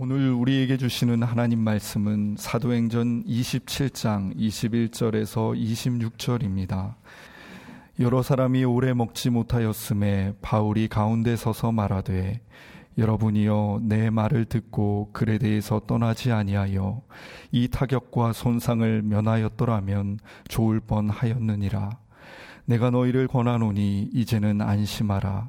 오늘 우리에게 주시는 하나님 말씀은 사도행전 27장 21절에서 26절입니다. 여러 사람이 오래 먹지 못하였음에 바울이 가운데 서서 말하되 여러분이여 내 말을 듣고 글에 대해서 떠나지 아니하여 이 타격과 손상을 면하였더라면 좋을 뻔하였느니라. 내가 너희를 권하노니 이제는 안심하라.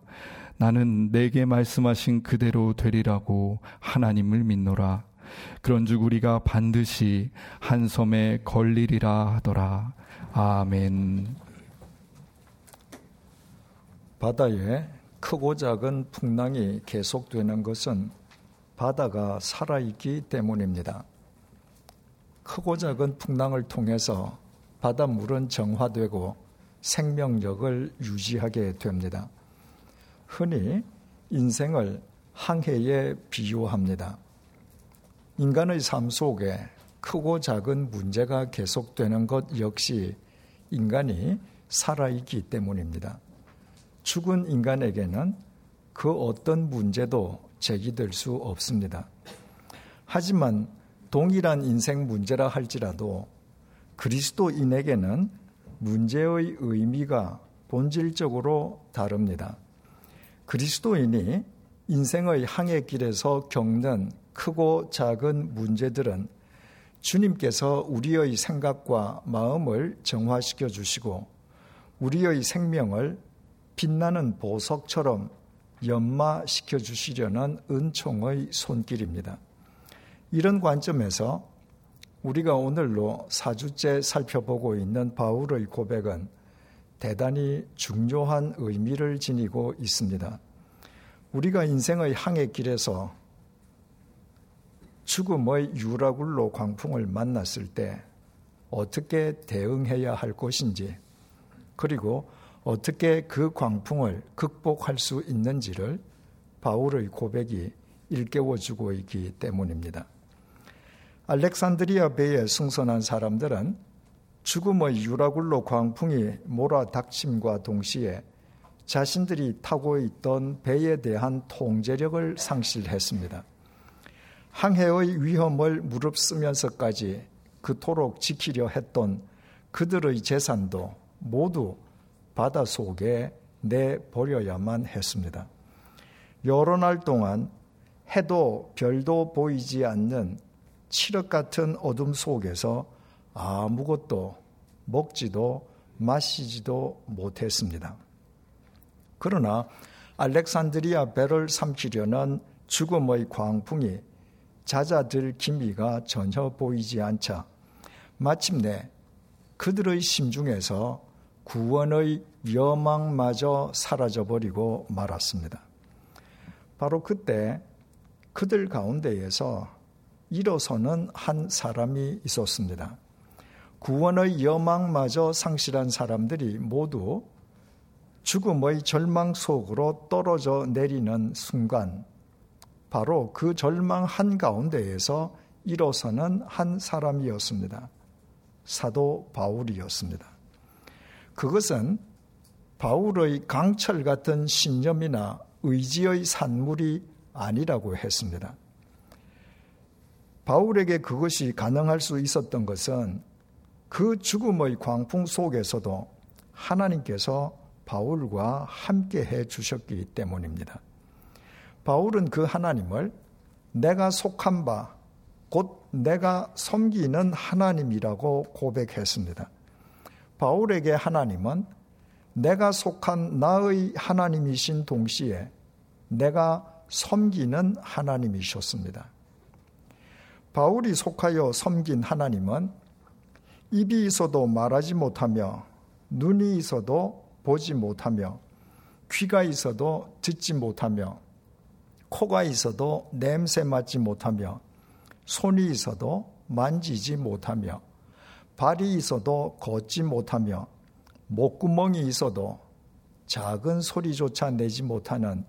나는 내게 말씀하신 그대로 되리라고 하나님을 믿노라. 그런즉 우리가 반드시 한 섬에 걸리리라 하더라. 아멘. 바다에 크고 작은 풍랑이 계속되는 것은 바다가 살아있기 때문입니다. 크고 작은 풍랑을 통해서 바닷물은 정화되고 생명력을 유지하게 됩니다. 흔히 인생을 항해에 비유합니다. 인간의 삶 속에 크고 작은 문제가 계속되는 것 역시 인간이 살아있기 때문입니다. 죽은 인간에게는 그 어떤 문제도 제기될 수 없습니다. 하지만 동일한 인생 문제라 할지라도 그리스도인에게는 문제의 의미가 본질적으로 다릅니다. 그리스도인이 인생의 항해 길에서 겪는 크고 작은 문제들은 주님께서 우리의 생각과 마음을 정화시켜 주시고 우리의 생명을 빛나는 보석처럼 연마시켜 주시려는 은총의 손길입니다. 이런 관점에서 우리가 오늘로 4주째 살펴보고 있는 바울의 고백은 대단히 중요한 의미를 지니고 있습니다. 우리가 인생의 항해 길에서 죽음의 유라굴로 광풍을 만났을 때 어떻게 대응해야 할 것인지 그리고 어떻게 그 광풍을 극복할 수 있는지를 바울의 고백이 일깨워 주고 있기 때문입니다. 알렉산드리아 배에 승선한 사람들은 죽음의 유라굴로 광풍이 몰아닥침과 동시에 자신들이 타고 있던 배에 대한 통제력을 상실했습니다. 항해의 위험을 무릅쓰면서까지 그토록 지키려 했던 그들의 재산도 모두 바다 속에 내버려야만 했습니다. 여러 날 동안 해도 별도 보이지 않는 칠흑 같은 어둠 속에서 아무것도 먹지도 마시지도 못했습니다. 그러나 알렉산드리아 배를 삼키려는 죽음의 광풍이 잦아들 기미가 전혀 보이지 않자 마침내 그들의 심중에서 구원의 여망마저 사라져버리고 말았습니다. 바로 그때 그들 가운데에서 일어서는 한 사람이 있었습니다. 구원의 여망마저 상실한 사람들이 모두 죽음의 절망 속으로 떨어져 내리는 순간 바로 그 절망 한 가운데에서 일어서는 한 사람이었습니다. 사도 바울이었습니다. 그것은 바울의 강철 같은 신념이나 의지의 산물이 아니라고 했습니다. 바울에게 그것이 가능할 수 있었던 것은 그 죽음의 광풍 속에서도 하나님께서 바울과 함께 해 주셨기 때문입니다. 바울은 그 하나님을 내가 속한 바, 곧 내가 섬기는 하나님이라고 고백했습니다. 바울에게 하나님은 내가 속한 나의 하나님이신 동시에 내가 섬기는 하나님이셨습니다. 바울이 속하여 섬긴 하나님은 입이 있어도 말하지 못하며 눈이 있어도 보지 못하며 귀가 있어도 듣지 못하며 코가 있어도 냄새 맡지 못하며 손이 있어도 만지지 못하며 발이 있어도 걷지 못하며 목구멍이 있어도 작은 소리조차 내지 못하는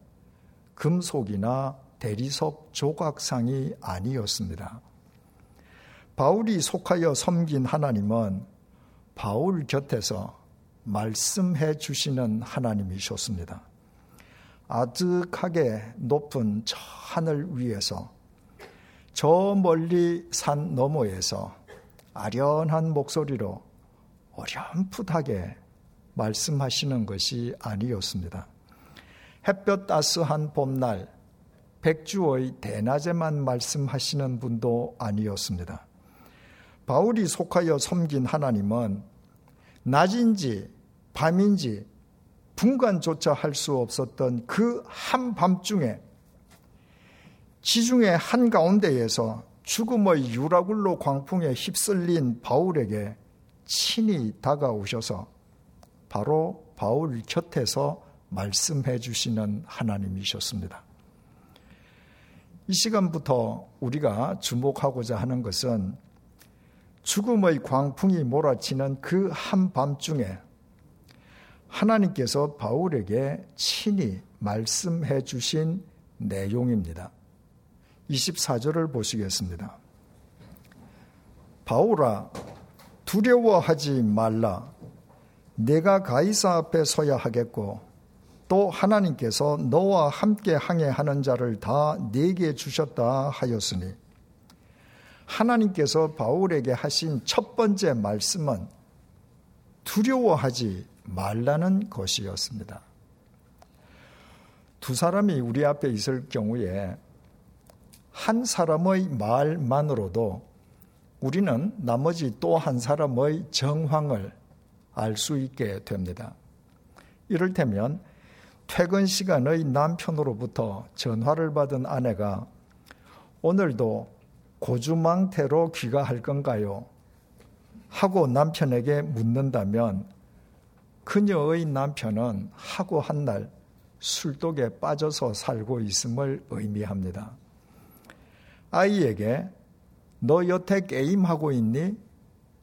금속이나 대리석 조각상이 아니었습니다. 바울이 속하여 섬긴 하나님은 바울 곁에서 말씀해 주시는 하나님이셨습니다. 아득하게 높은 저 하늘 위에서 저 멀리 산 너머에서 아련한 목소리로 어렴풋하게 말씀하시는 것이 아니었습니다. 햇볕 따스한 봄날 백주의 대낮에만 말씀하시는 분도 아니었습니다. 바울이 속하여 섬긴 하나님은 낮인지 밤인지 분간조차 할 수 없었던 그 한밤중에 지중해 한가운데에서 죽음의 유라굴로 광풍에 휩쓸린 바울에게 친히 다가오셔서 바로 바울 곁에서 말씀해 주시는 하나님이셨습니다. 이 시간부터 우리가 주목하고자 하는 것은 죽음의 광풍이 몰아치는 그 한밤중에 하나님께서 바울에게 친히 말씀해 주신 내용입니다. 24절을 보시겠습니다. 바울아, 두려워하지 말라. 내가 가이사 앞에 서야 하겠고, 또 하나님께서 너와 함께 항해하는 자를 다 내게 주셨다 하였으니, 하나님께서 바울에게 하신 첫 번째 말씀은 두려워하지 말라는 것이었습니다. 두 사람이 우리 앞에 있을 경우에 한 사람의 말만으로도 우리는 나머지 또 한 사람의 정황을 알 수 있게 됩니다. 이를테면 퇴근 시간의 남편으로부터 전화를 받은 아내가 오늘도 고주망태로 귀가할 건가요? 하고 남편에게 묻는다면 그녀의 남편은 하고 한 날 술독에 빠져서 살고 있음을 의미합니다. 아이에게 너 여태 게임하고 있니?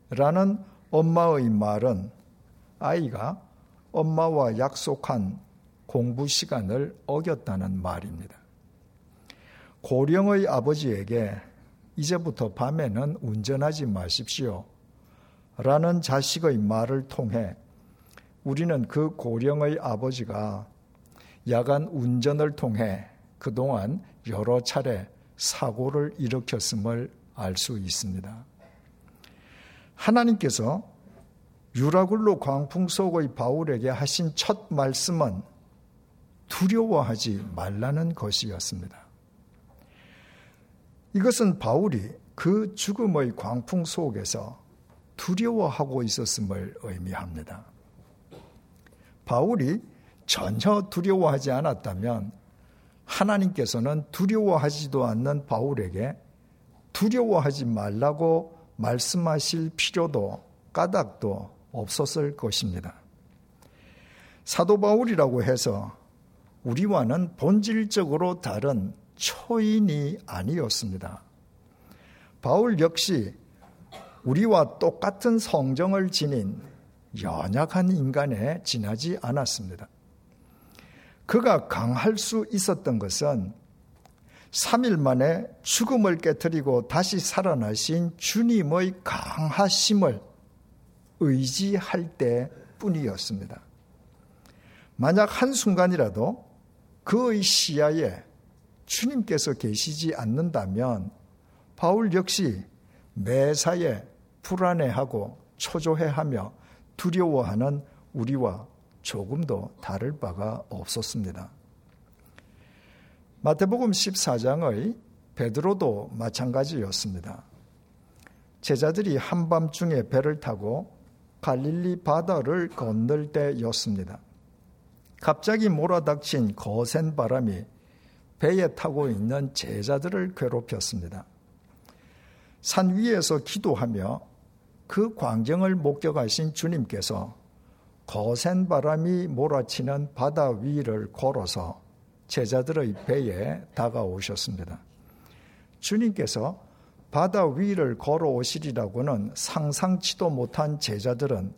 라는 엄마의 말은 아이가 엄마와 약속한 공부 시간을 어겼다는 말입니다. 고령의 아버지에게 이제부터 밤에는 운전하지 마십시오. 라는 자식의 말을 통해 우리는 그 고령의 아버지가 야간 운전을 통해 그동안 여러 차례 사고를 일으켰음을 알 수 있습니다. 하나님께서 유라굴로 광풍 속의 바울에게 하신 첫 말씀은 두려워하지 말라는 것이었습니다. 이것은 바울이 그 죽음의 광풍 속에서 두려워하고 있었음을 의미합니다. 바울이 전혀 두려워하지 않았다면 하나님께서는 두려워하지도 않는 바울에게 두려워하지 말라고 말씀하실 필요도 까닭도 없었을 것입니다. 사도 바울이라고 해서 우리와는 본질적으로 다른 초인이 아니었습니다. 바울 역시 우리와 똑같은 성정을 지닌 연약한 인간에 지나지 않았습니다. 그가 강할 수 있었던 것은 3일 만에 죽음을 깨뜨리고 다시 살아나신 주님의 강하심을 의지할 때 뿐이었습니다. 만약 한순간이라도 그의 시야에 주님께서 계시지 않는다면 바울 역시 매사에 불안해하고 초조해하며 두려워하는 우리와 조금도 다를 바가 없었습니다. 마태복음 14장의 베드로도 마찬가지였습니다. 제자들이 한밤중에 배를 타고 갈릴리 바다를 건널 때였습니다. 갑자기 몰아닥친 거센 바람이 배에 타고 있는 제자들을 괴롭혔습니다. 산 위에서 기도하며 그 광경을 목격하신 주님께서 거센 바람이 몰아치는 바다 위를 걸어서 제자들의 배에 다가오셨습니다. 주님께서 바다 위를 걸어오시리라고는 상상치도 못한 제자들은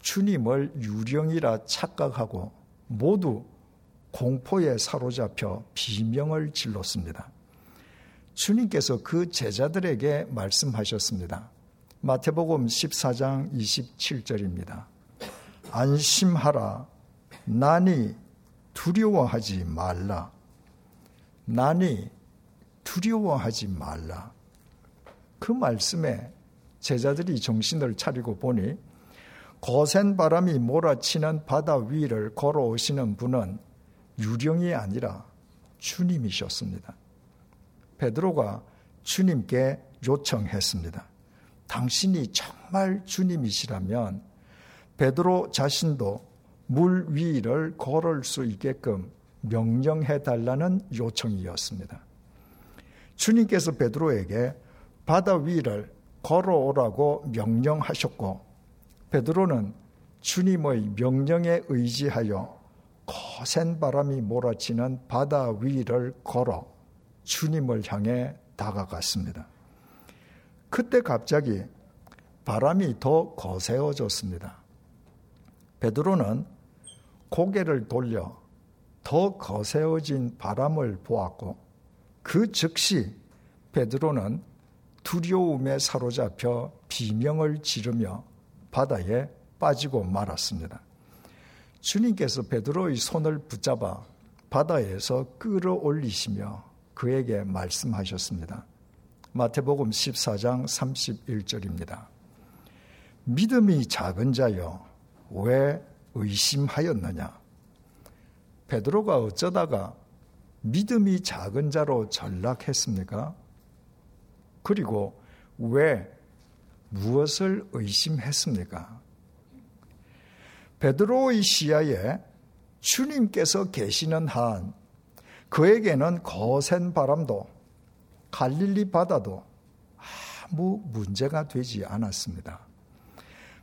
주님을 유령이라 착각하고 모두 공포에 사로잡혀 비명을 질렀습니다. 주님께서 그 제자들에게 말씀하셨습니다. 마태복음 14장 27절입니다. 안심하라. 나니 두려워하지 말라. 나니 두려워하지 말라. 그 말씀에 제자들이 정신을 차리고 보니 거센 바람이 몰아치는 바다 위를 걸어오시는 분은 유령이 아니라 주님이셨습니다. 베드로가 주님께 요청했습니다. 당신이 정말 주님이시라면 베드로 자신도 물 위를 걸을 수 있게끔 명령해 달라는 요청이었습니다. 주님께서 베드로에게 바다 위를 걸어오라고 명령하셨고 베드로는 주님의 명령에 의지하여 거센 바람이 몰아치는 바다 위를 걸어 주님을 향해 다가갔습니다. 그때 갑자기 바람이 더 거세어졌습니다. 베드로는 고개를 돌려 더 거세어진 바람을 보았고 그 즉시 베드로는 두려움에 사로잡혀 비명을 지르며 바다에 빠지고 말았습니다. 주님께서 베드로의 손을 붙잡아 바다에서 끌어올리시며 그에게 말씀하셨습니다. 마태복음 14장 31절입니다. 믿음이 작은 자여 왜 의심하였느냐? 베드로가 어쩌다가 믿음이 작은 자로 전락했습니까? 그리고 왜 무엇을 의심했습니까? 베드로의 시야에 주님께서 계시는 한 그에게는 거센 바람도 갈릴리 바다도 아무 문제가 되지 않았습니다.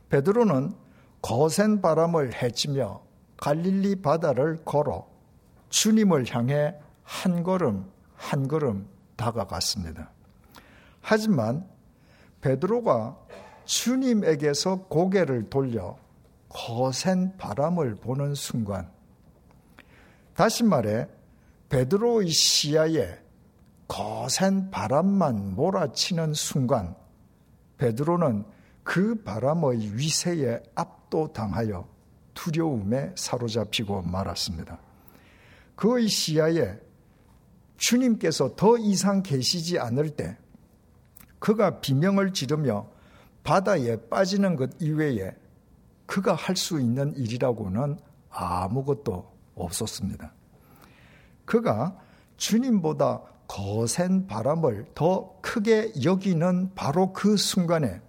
베드로는 거센 바람을 헤치며 갈릴리 바다를 걸어 주님을 향해 한 걸음 한 걸음 다가갔습니다. 하지만 베드로가 주님에게서 고개를 돌려 거센 바람을 보는 순간 다시 말해 베드로의 시야에 거센 바람만 몰아치는 순간 베드로는 그 바람의 위세에 압도당하여 두려움에 사로잡히고 말았습니다. 그의 시야에 주님께서 더 이상 계시지 않을 때 그가 비명을 지르며 바다에 빠지는 것 이외에 그가 할 수 있는 일이라고는 아무것도 없었습니다. 그가 주님보다 거센 바람을 더 크게 여기는 바로 그 순간에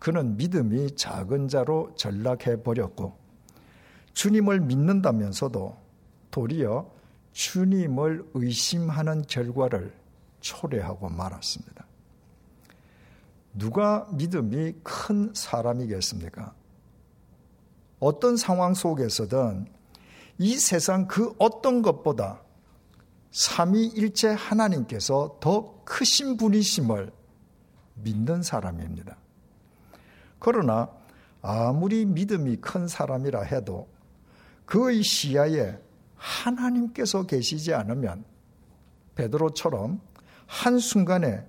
그는 믿음이 작은 자로 전락해 버렸고 주님을 믿는다면서도 도리어 주님을 의심하는 결과를 초래하고 말았습니다. 누가 믿음이 큰 사람이겠습니까? 어떤 상황 속에서든 이 세상 그 어떤 것보다 삼위일체 하나님께서 더 크신 분이심을 믿는 사람입니다. 그러나 아무리 믿음이 큰 사람이라 해도 그의 시야에 하나님께서 계시지 않으면 베드로처럼 한순간에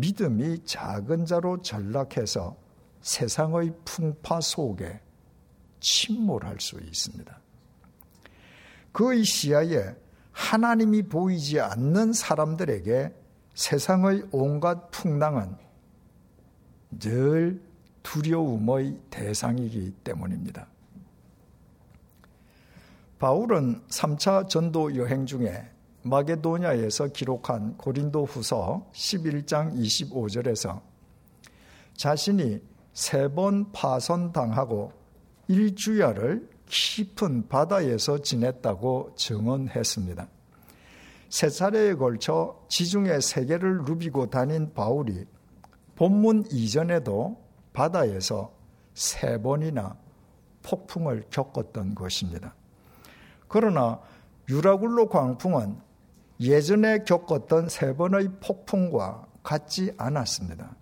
믿음이 작은 자로 전락해서 세상의 풍파 속에 침몰할 수 있습니다. 그의 시야에 하나님이 보이지 않는 사람들에게 세상의 온갖 풍랑은 늘 두려움의 대상이기 때문입니다. 바울은 3차 전도 여행 중에 마게도냐에서 기록한 고린도 후서 11장 25절에서 자신이 세 번 파손당하고 일주야를 깊은 바다에서 지냈다고 증언했습니다. 세 차례에 걸쳐 지중해 세계를 누비고 다닌 바울이 본문 이전에도 바다에서 세 번이나 폭풍을 겪었던 것입니다. 그러나 유라굴로 광풍은 예전에 겪었던 세 번의 폭풍과 같지 않았습니다.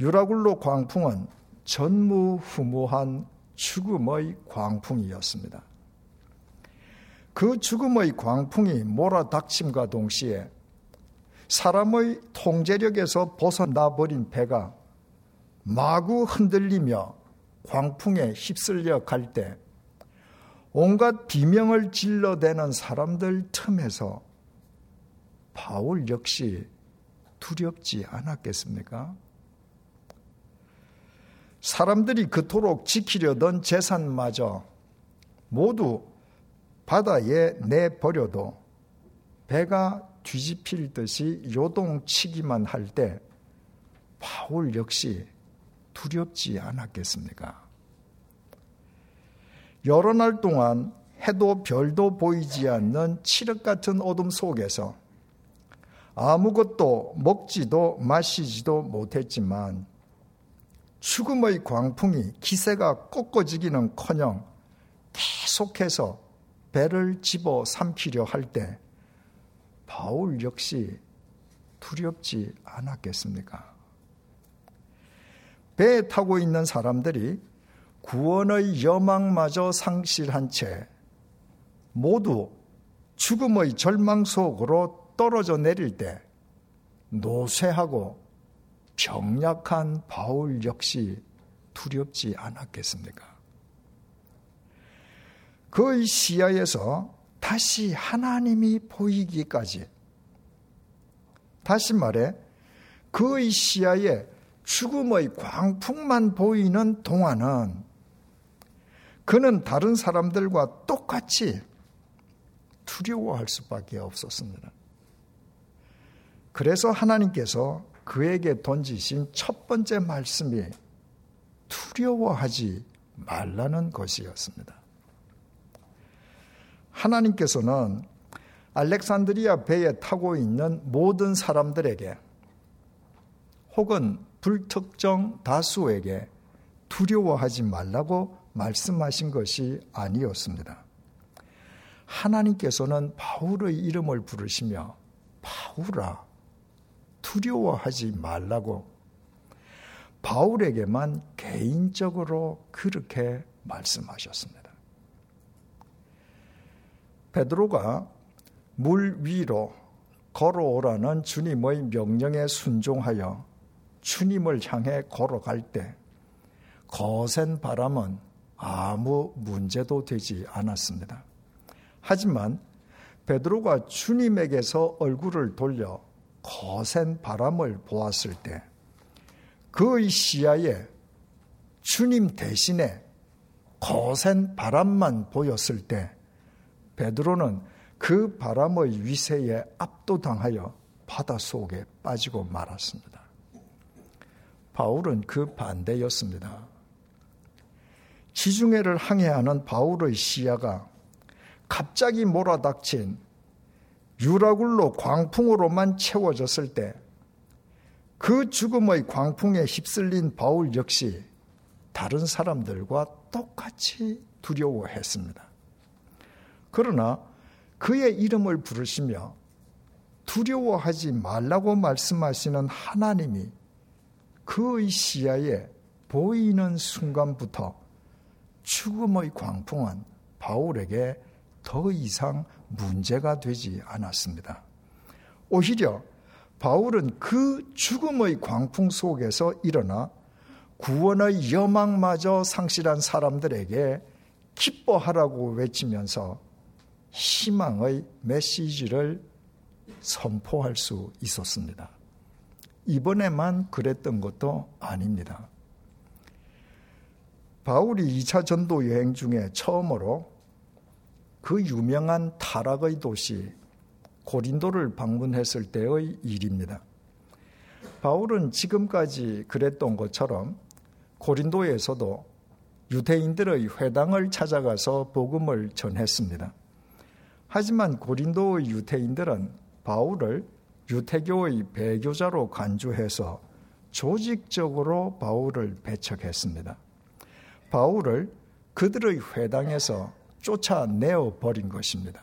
유라굴로 광풍은 전무후무한 죽음의 광풍이었습니다. 그 죽음의 광풍이 몰아닥침과 동시에 사람의 통제력에서 벗어나 버린 배가 마구 흔들리며 광풍에 휩쓸려 갈 때 온갖 비명을 질러대는 사람들 틈에서 바울 역시 두렵지 않았겠습니까? 사람들이 그토록 지키려던 재산마저 모두 바다에 내버려도 배가 뒤집힐 듯이 요동치기만 할 때 바울 역시 두렵지 않았겠습니까? 여러 날 동안 해도 별도 보이지 않는 칠흑 같은 어둠 속에서 아무것도 먹지도 마시지도 못했지만 죽음의 광풍이 기세가 꺾어지기는 커녕 계속해서 배를 집어 삼키려 할 때 바울 역시 두렵지 않았겠습니까? 배에 타고 있는 사람들이 구원의 여망마저 상실한 채 모두 죽음의 절망 속으로 떨어져 내릴 때 노쇠하고 병약한 바울 역시 두렵지 않았겠습니까? 그의 시야에서 다시 하나님이 보이기까지 다시 말해 그의 시야에 죽음의 광풍만 보이는 동안은 그는 다른 사람들과 똑같이 두려워할 수밖에 없었습니다. 그래서 하나님께서 그에게 던지신 첫 번째 말씀이 두려워하지 말라는 것이었습니다. 하나님께서는 알렉산드리아 배에 타고 있는 모든 사람들에게 혹은 불특정 다수에게 두려워하지 말라고 말씀하신 것이 아니었습니다. 하나님께서는 바울의 이름을 부르시며 바울아 두려워하지 말라고 바울에게만 개인적으로 그렇게 말씀하셨습니다. 베드로가 물 위로 걸어오라는 주님의 명령에 순종하여 주님을 향해 걸어갈 때 거센 바람은 아무 문제도 되지 않았습니다. 하지만 베드로가 주님에게서 얼굴을 돌려 거센 바람을 보았을 때 그의 시야에 주님 대신에 거센 바람만 보였을 때 베드로는 그 바람의 위세에 압도당하여 바다 속에 빠지고 말았습니다. 바울은 그 반대였습니다. 지중해를 항해하는 바울의 시야가 갑자기 몰아닥친 유라굴로 광풍으로만 채워졌을 때 그 죽음의 광풍에 휩쓸린 바울 역시 다른 사람들과 똑같이 두려워했습니다. 그러나 그의 이름을 부르시며 두려워하지 말라고 말씀하시는 하나님이 그의 시야에 보이는 순간부터 죽음의 광풍은 바울에게 더 이상 문제가 되지 않았습니다. 오히려 바울은 그 죽음의 광풍 속에서 일어나 구원의 여망마저 상실한 사람들에게 기뻐하라고 외치면서 희망의 메시지를 선포할 수 있었습니다. 이번에만 그랬던 것도 아닙니다. 바울이 2차 전도 여행 중에 처음으로 그 유명한 타락의 도시 고린도를 방문했을 때의 일입니다. 바울은 지금까지 그랬던 것처럼 고린도에서도 유대인들의 회당을 찾아가서 복음을 전했습니다. 하지만 고린도의 유대인들은 바울을 유태교의 배교자로 간주해서 조직적으로 바울을 배척했습니다. 바울을 그들의 회당에서 쫓아내어 버린 것입니다.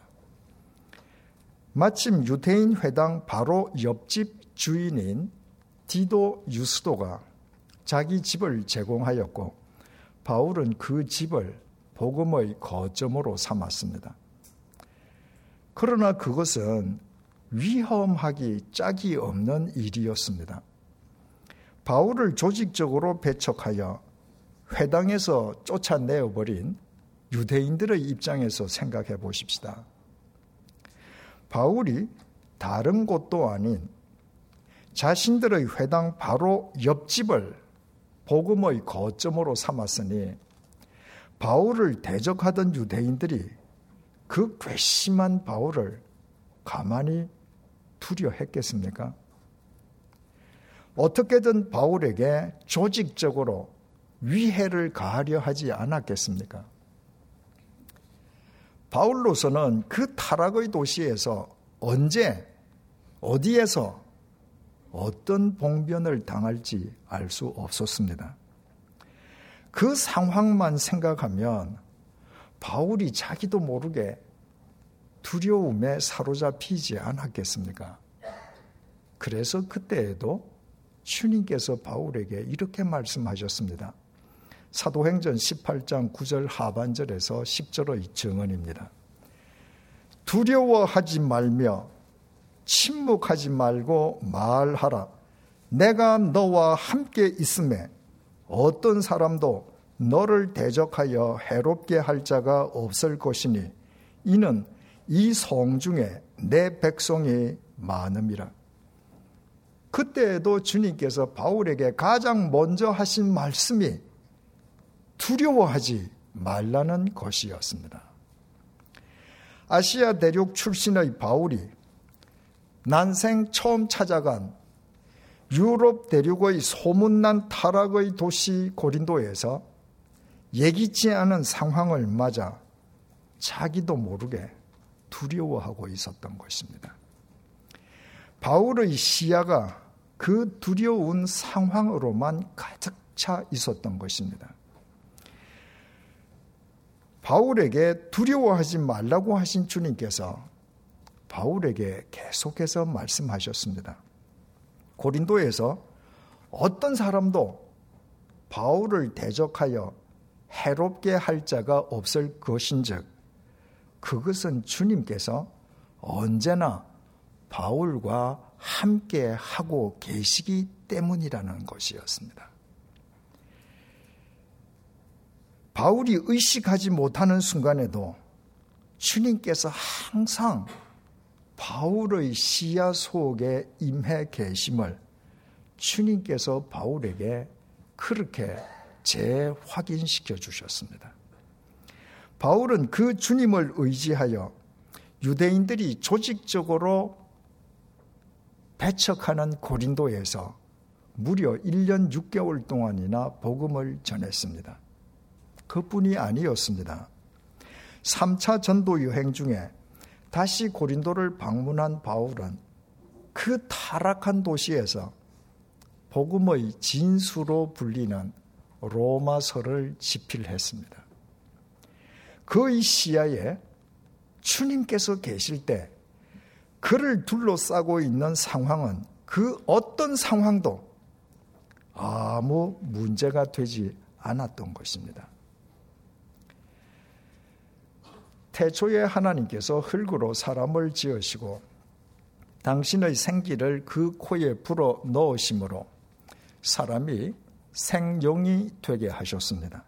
마침 유대인 회당 바로 옆집 주인인 디도 유스도가 자기 집을 제공하였고 바울은 그 집을 복음의 거점으로 삼았습니다. 그러나 그것은 위험하기 짝이 없는 일이었습니다. 바울을 조직적으로 배척하여 회당에서 쫓아내어버린 유대인들의 입장에서 생각해 보십시다. 바울이 다른 곳도 아닌 자신들의 회당 바로 옆집을 복음의 거점으로 삼았으니 바울을 대적하던 유대인들이 그 괘씸한 바울을 가만히 두려 했겠습니까? 어떻게든 바울에게 조직적으로 위해를 가하려 하지 않았겠습니까? 바울로서는 그 타락의 도시에서 언제, 어디에서 어떤 봉변을 당할지 알 수 없었습니다. 그 상황만 생각하면 바울이 자기도 모르게 두려움에 사로잡히지 않았겠습니까? 그래서 그때에도 주님께서 바울에게 이렇게 말씀하셨습니다. 사도행전 18장 9절 하반절에서 10절의 증언입니다. 두려워하지 말며 침묵하지 말고 말하라. 내가 너와 함께 있음에 어떤 사람도 너를 대적하여 해롭게 할 자가 없을 것이니 이는 이 성 중에 내 백성이 많음이라. 그때에도 주님께서 바울에게 가장 먼저 하신 말씀이 두려워하지 말라는 것이었습니다. 아시아 대륙 출신의 바울이 난생 처음 찾아간 유럽 대륙의 소문난 타락의 도시 고린도에서 예기치 않은 상황을 맞아 자기도 모르게 두려워하고 있었던 것입니다. 바울의 시야가 그 두려운 상황으로만 가득 차 있었던 것입니다. 바울에게 두려워하지 말라고 하신 주님께서 바울에게 계속해서 말씀하셨습니다. 고린도에서 어떤 사람도 바울을 대적하여 해롭게 할 자가 없을 것인즉 그것은 주님께서 언제나 바울과 함께 하고 계시기 때문이라는 것이었습니다. 바울이 의식하지 못하는 순간에도 주님께서 항상 바울의 시야 속에 임해 계심을 주님께서 바울에게 그렇게 재확인시켜 주셨습니다. 바울은 그 주님을 의지하여 유대인들이 조직적으로 배척하는 고린도에서 무려 1년 6개월 동안이나 복음을 전했습니다. 그뿐이 아니었습니다. 3차 전도 여행 중에 다시 고린도를 방문한 바울은 그 타락한 도시에서 복음의 진수로 불리는 로마서를 집필했습니다. 그의 시야에 주님께서 계실 때 그를 둘러싸고 있는 상황은 그 어떤 상황도 아무 문제가 되지 않았던 것입니다. 태초에 하나님께서 흙으로 사람을 지으시고 당신의 생기를 그 코에 불어 넣으심으로 사람이 생용이 되게 하셨습니다.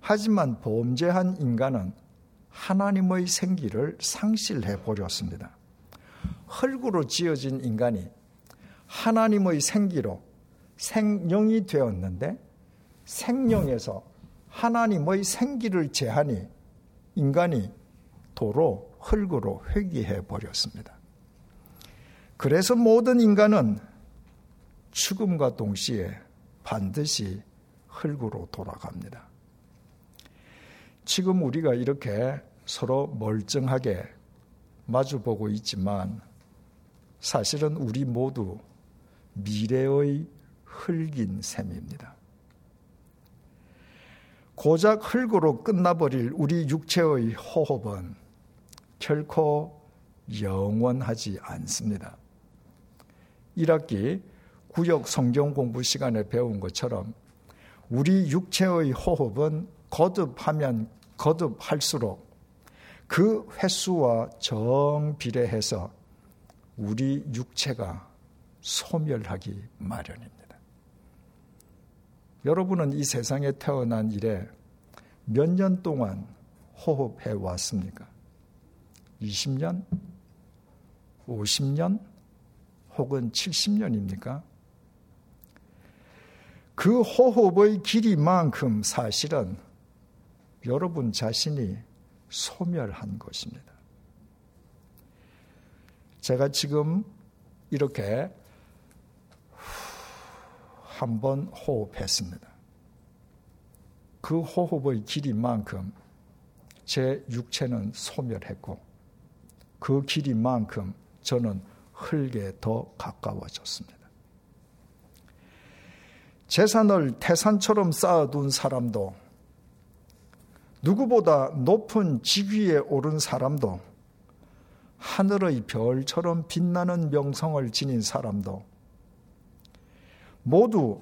하지만 범죄한 인간은 하나님의 생기를 상실해 버렸습니다. 흙으로 지어진 인간이 하나님의 생기로 생명이 되었는데 생명에서 하나님의 생기를 제하니 인간이 도로 흙으로 회귀해 버렸습니다. 그래서 모든 인간은 죽음과 동시에 반드시 흙으로 돌아갑니다. 지금 우리가 이렇게 서로 멀쩡하게 마주보고 있지만 사실은 우리 모두 미래의 흙인 셈입니다. 고작 흙으로 끝나버릴 우리 육체의 호흡은 결코 영원하지 않습니다. 1학기 구역 성경 공부 시간에 배운 것처럼 우리 육체의 호흡은 거듭하면 거듭할수록 그 횟수와 정비례해서 우리 육체가 소멸하기 마련입니다. 여러분은 이 세상에 태어난 이래 몇 년 동안 호흡해 왔습니까? 20년? 50년? 혹은 70년입니까? 그 호흡의 길이만큼 사실은 여러분 자신이 소멸한 것입니다. 제가 지금 이렇게 한번 호흡했습니다. 그 호흡의 길이만큼 제 육체는 소멸했고 그 길이만큼 저는 흙에 더 가까워졌습니다. 재산을 태산처럼 쌓아둔 사람도 누구보다 높은 직위에 오른 사람도 하늘의 별처럼 빛나는 명성을 지닌 사람도 모두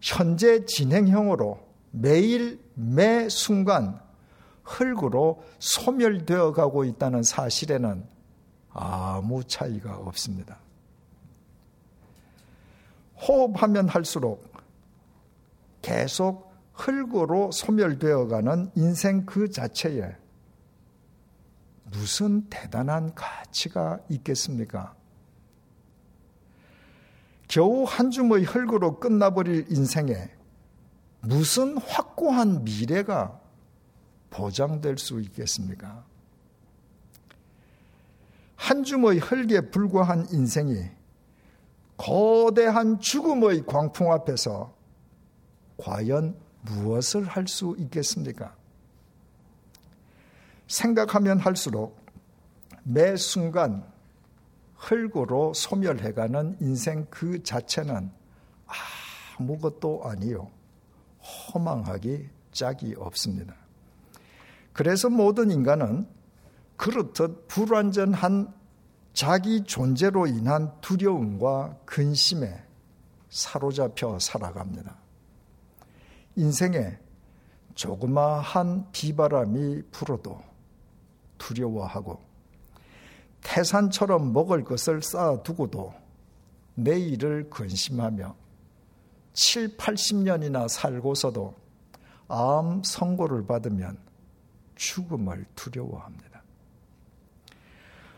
현재 진행형으로 매일 매 순간 흙으로 소멸되어 가고 있다는 사실에는 아무 차이가 없습니다. 호흡하면 할수록 계속 흙으로 소멸되어 가는 인생 그 자체에 무슨 대단한 가치가 있겠습니까? 겨우 한 줌의 흙으로 끝나버릴 인생에 무슨 확고한 미래가 보장될 수 있겠습니까? 한 줌의 흙에 불과한 인생이 거대한 죽음의 광풍 앞에서 과연 무엇을 할 수 있겠습니까? 생각하면 할수록 매 순간 흙으로 소멸해가는 인생 그 자체는 아무것도 아니요. 허망하기 짝이 없습니다. 그래서 모든 인간은 그렇듯 불완전한 자기 존재로 인한 두려움과 근심에 사로잡혀 살아갑니다. 인생에 조그마한 비바람이 불어도 두려워하고 태산처럼 먹을 것을 쌓아두고도 내일을 근심하며 7, 80년이나 살고서도 암 선고를 받으면 죽음을 두려워합니다.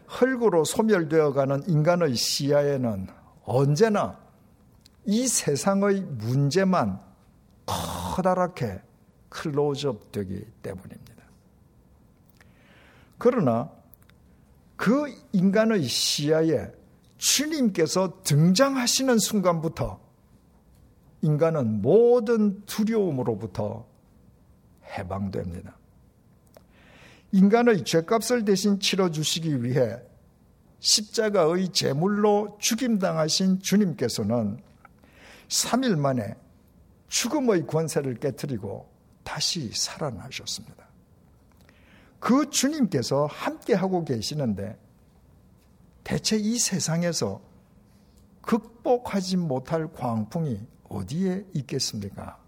흙으로 소멸되어 가는 인간의 시야에는 언제나 이 세상의 문제만 커다랗게 클로즈업 되기 때문입니다. 그러나 그 인간의 시야에 주님께서 등장하시는 순간부터 인간은 모든 두려움으로부터 해방됩니다. 인간의 죄값을 대신 치러주시기 위해 십자가의 제물로 죽임당하신 주님께서는 3일 만에 죽음의 권세를 깨뜨리고 다시 살아나셨습니다. 그 주님께서 함께하고 계시는데 대체 이 세상에서 극복하지 못할 광풍이 어디에 있겠습니까?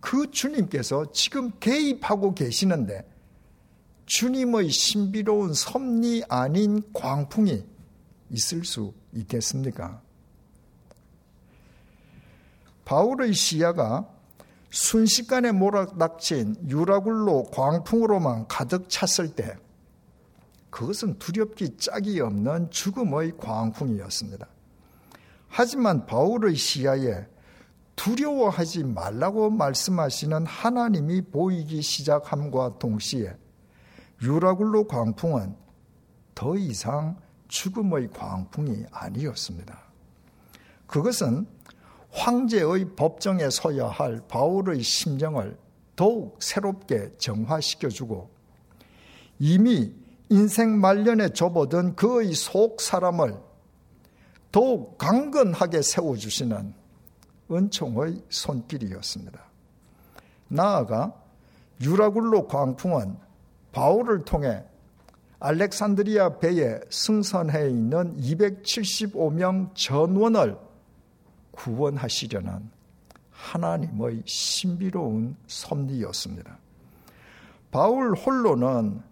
그 주님께서 지금 개입하고 계시는데 주님의 신비로운 섭리 아닌 광풍이 있을 수 있겠습니까? 바울의 시야가 순식간에 몰아닥친 유라굴로 광풍으로만 가득 찼을 때 그것은 두렵기 짝이 없는 죽음의 광풍이었습니다. 하지만 바울의 시야에 두려워하지 말라고 말씀하시는 하나님이 보이기 시작함과 동시에 유라굴로 광풍은 더 이상 죽음의 광풍이 아니었습니다. 그것은 황제의 법정에 서야 할 바울의 심정을 더욱 새롭게 정화시켜주고 이미 인생 말년에 접어든 그의 속 사람을 더욱 강건하게 세워주시는 은총의 손길이었습니다. 나아가 유라굴로 광풍은 바울을 통해 알렉산드리아 배에 승선해 있는 275명 전원을 구원하시려는 하나님의 신비로운 섭리였습니다. 바울 홀로는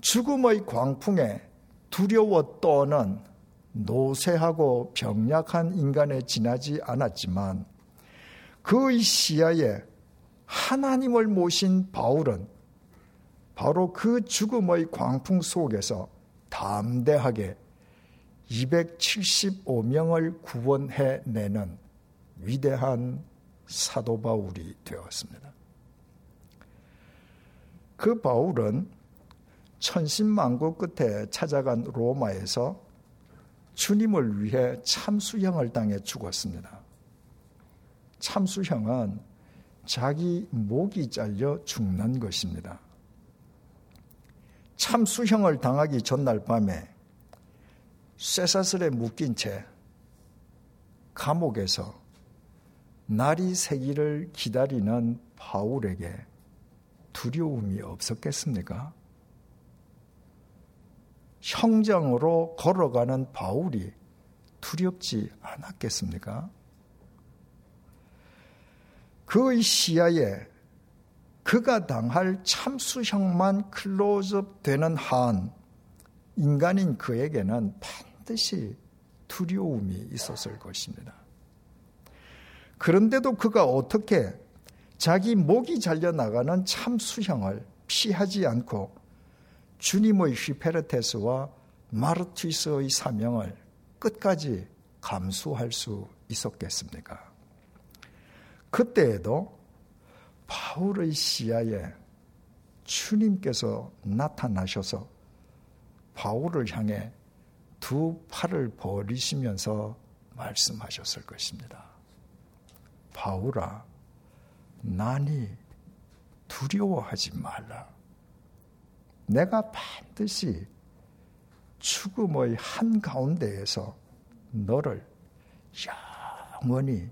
죽음의 광풍에 두려워 떠는 노쇠하고 병약한 인간에 지나지 않았지만 그의 시야에 하나님을 모신 바울은 바로 그 죽음의 광풍 속에서 담대하게 275명을 구원해 내는 위대한 사도 바울이 되었습니다. 그 바울은 천신만고 끝에 찾아간 로마에서 주님을 위해 참수형을 당해 죽었습니다. 참수형은 자기 목이 잘려 죽는 것입니다. 참수형을 당하기 전날 밤에 쇠사슬에 묶인 채 감옥에서 날이 새기를 기다리는 바울에게 두려움이 없었겠습니까? 형정으로 걸어가는 바울이 두렵지 않았겠습니까? 그의 시야에 그가 당할 참수형만 클로즈업 되는 한 인간인 그에게는 반드시 두려움이 있었을 것입니다. 그런데도 그가 어떻게 자기 목이 잘려나가는 참 수형을 피하지 않고 주님의 휘페르테스와 마르티스의 사명을 끝까지 감수할 수 있었겠습니까? 그때에도 바울의 시야에 주님께서 나타나셔서 바울을 향해 두 팔을 벌리시면서 말씀하셨을 것입니다. 바울아, 나니 두려워하지 말라. 내가 반드시 죽음의 한 가운데에서 너를 영원히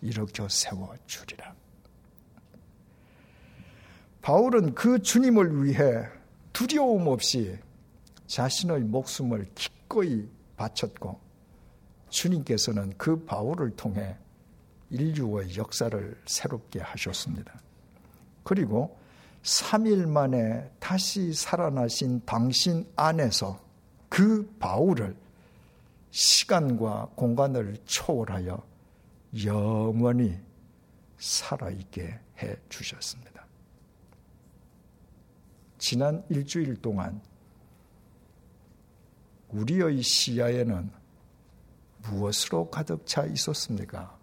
일으켜 세워 주리라. 바울은 그 주님을 위해 두려움 없이 자신의 목숨을 기꺼이 바쳤고 주님께서는 그 바울을 통해 인류의 역사를 새롭게 하셨습니다. 그리고 3일 만에 다시 살아나신 당신 안에서 그 바울을 시간과 공간을 초월하여 영원히 살아있게 해 주셨습니다. 지난 일주일 동안 우리의 시야에는 무엇으로 가득 차 있었습니까?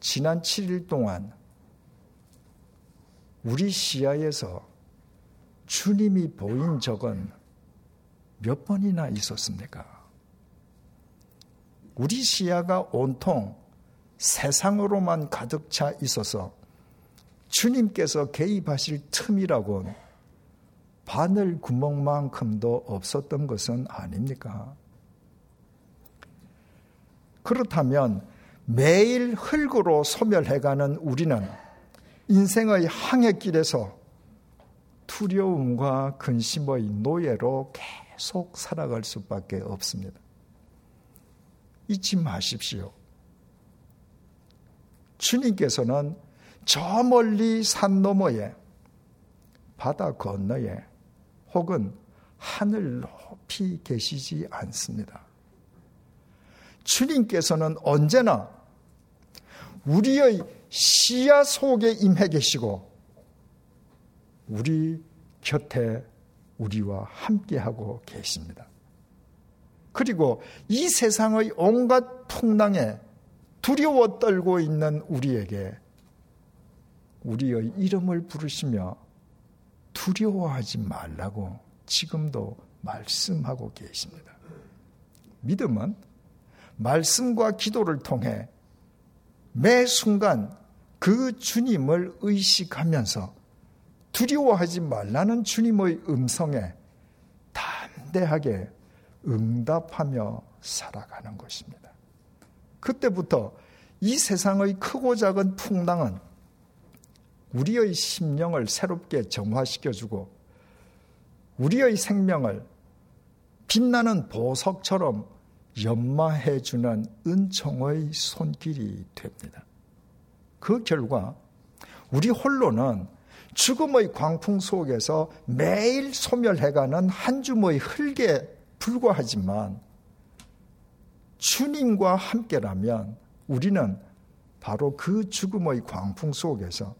지난 7일 동안 우리 시야에서 주님이 보인 적은 몇 번이나 있었습니까? 우리 시야가 온통 세상으로만 가득 차 있어서 주님께서 개입하실 틈이라곤 바늘 구멍만큼도 없었던 것은 아닙니까? 그렇다면 매일 흙으로 소멸해가는 우리는 인생의 항해길에서 두려움과 근심의 노예로 계속 살아갈 수밖에 없습니다. 잊지 마십시오. 주님께서는 저 멀리 산 너머에 바다 건너에 혹은 하늘 높이 계시지 않습니다. 주님께서는 언제나 우리의 시야 속에 임해 계시고 우리 곁에 우리와 함께하고 계십니다. 그리고 이 세상의 온갖 풍랑에 두려워 떨고 있는 우리에게 우리의 이름을 부르시며 두려워하지 말라고 지금도 말씀하고 계십니다. 믿음은 말씀과 기도를 통해 매 순간 그 주님을 의식하면서 두려워하지 말라는 주님의 음성에 담대하게 응답하며 살아가는 것입니다. 그때부터 이 세상의 크고 작은 풍랑은 우리의 심령을 새롭게 정화시켜주고 우리의 생명을 빛나는 보석처럼 연마해 주는 은총의 손길이 됩니다. 그 결과 우리 홀로는 죽음의 광풍 속에서 매일 소멸해가는 한 줌의 흙에 불과하지만 주님과 함께라면 우리는 바로 그 죽음의 광풍 속에서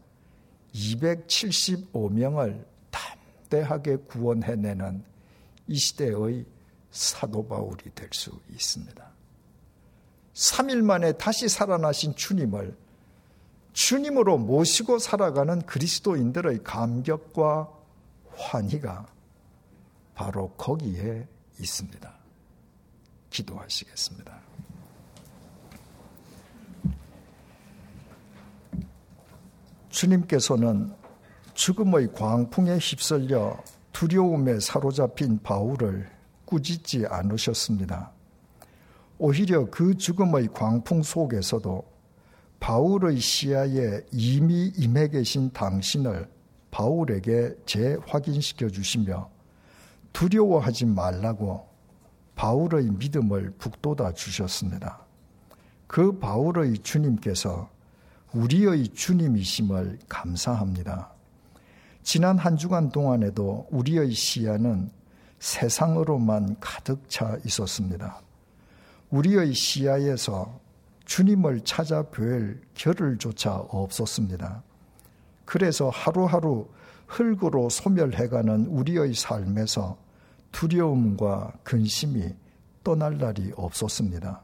275명을 담대하게 구원해내는 이 시대의 사도 바울이 될 수 있습니다. 3일 만에 다시 살아나신 주님을 주님으로 모시고 살아가는 그리스도인들의 감격과 환희가 바로 거기에 있습니다. 기도하시겠습니다. 주님께서는 죽음의 광풍에 휩쓸려 두려움에 사로잡힌 바울을 꾸짖지 않으셨습니다. 오히려 그 죽음의 광풍 속에서도 바울의 시야에 이미 임해 계신 당신을 바울에게 재확인시켜 주시며 두려워하지 말라고 바울의 믿음을 북돋아 주셨습니다. 그 바울의 주님께서 우리의 주님이심을 감사합니다. 지난 한 주간 동안에도 우리의 시야는 세상으로만 가득 차 있었습니다. 우리의 시야에서 주님을 찾아뵐 겨를조차 없었습니다. 그래서 하루하루 흙으로 소멸해가는 우리의 삶에서 두려움과 근심이 떠날 날이 없었습니다.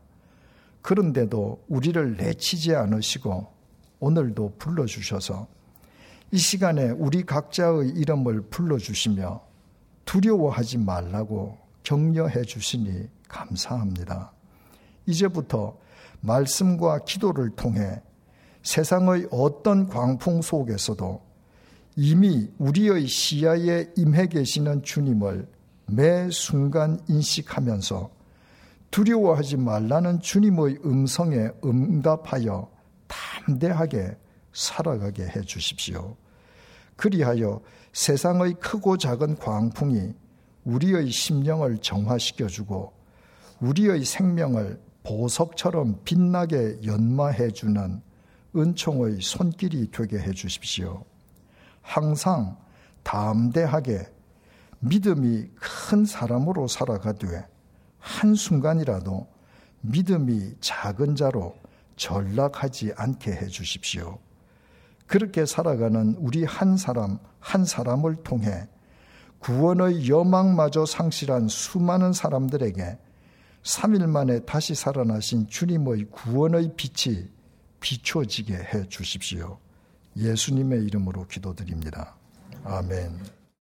그런데도 우리를 내치지 않으시고 오늘도 불러주셔서 이 시간에 우리 각자의 이름을 불러주시며 두려워하지 말라고 격려해 주시니 감사합니다. 이제부터 말씀과 기도를 통해 세상의 어떤 광풍 속에서도 이미 우리의 시야에 임해 계시는 주님을 매 순간 인식하면서 두려워하지 말라는 주님의 음성에 응답하여 담대하게 살아가게 해 주십시오. 그리하여 세상의 크고 작은 광풍이 우리의 심령을 정화시켜 주고 우리의 생명을 보석처럼 빛나게 연마해 주는 은총의 손길이 되게 해 주십시오. 항상 담대하게 믿음이 큰 사람으로 살아가되 한순간이라도 믿음이 작은 자로 전락하지 않게 해 주십시오. 그렇게 살아가는 우리 한 사람 한 사람을 통해 구원의 여망마저 상실한 수많은 사람들에게 3일 만에 다시 살아나신 주님의 구원의 빛이 비춰지게 해 주십시오. 예수님의 이름으로 기도드립니다. 아멘.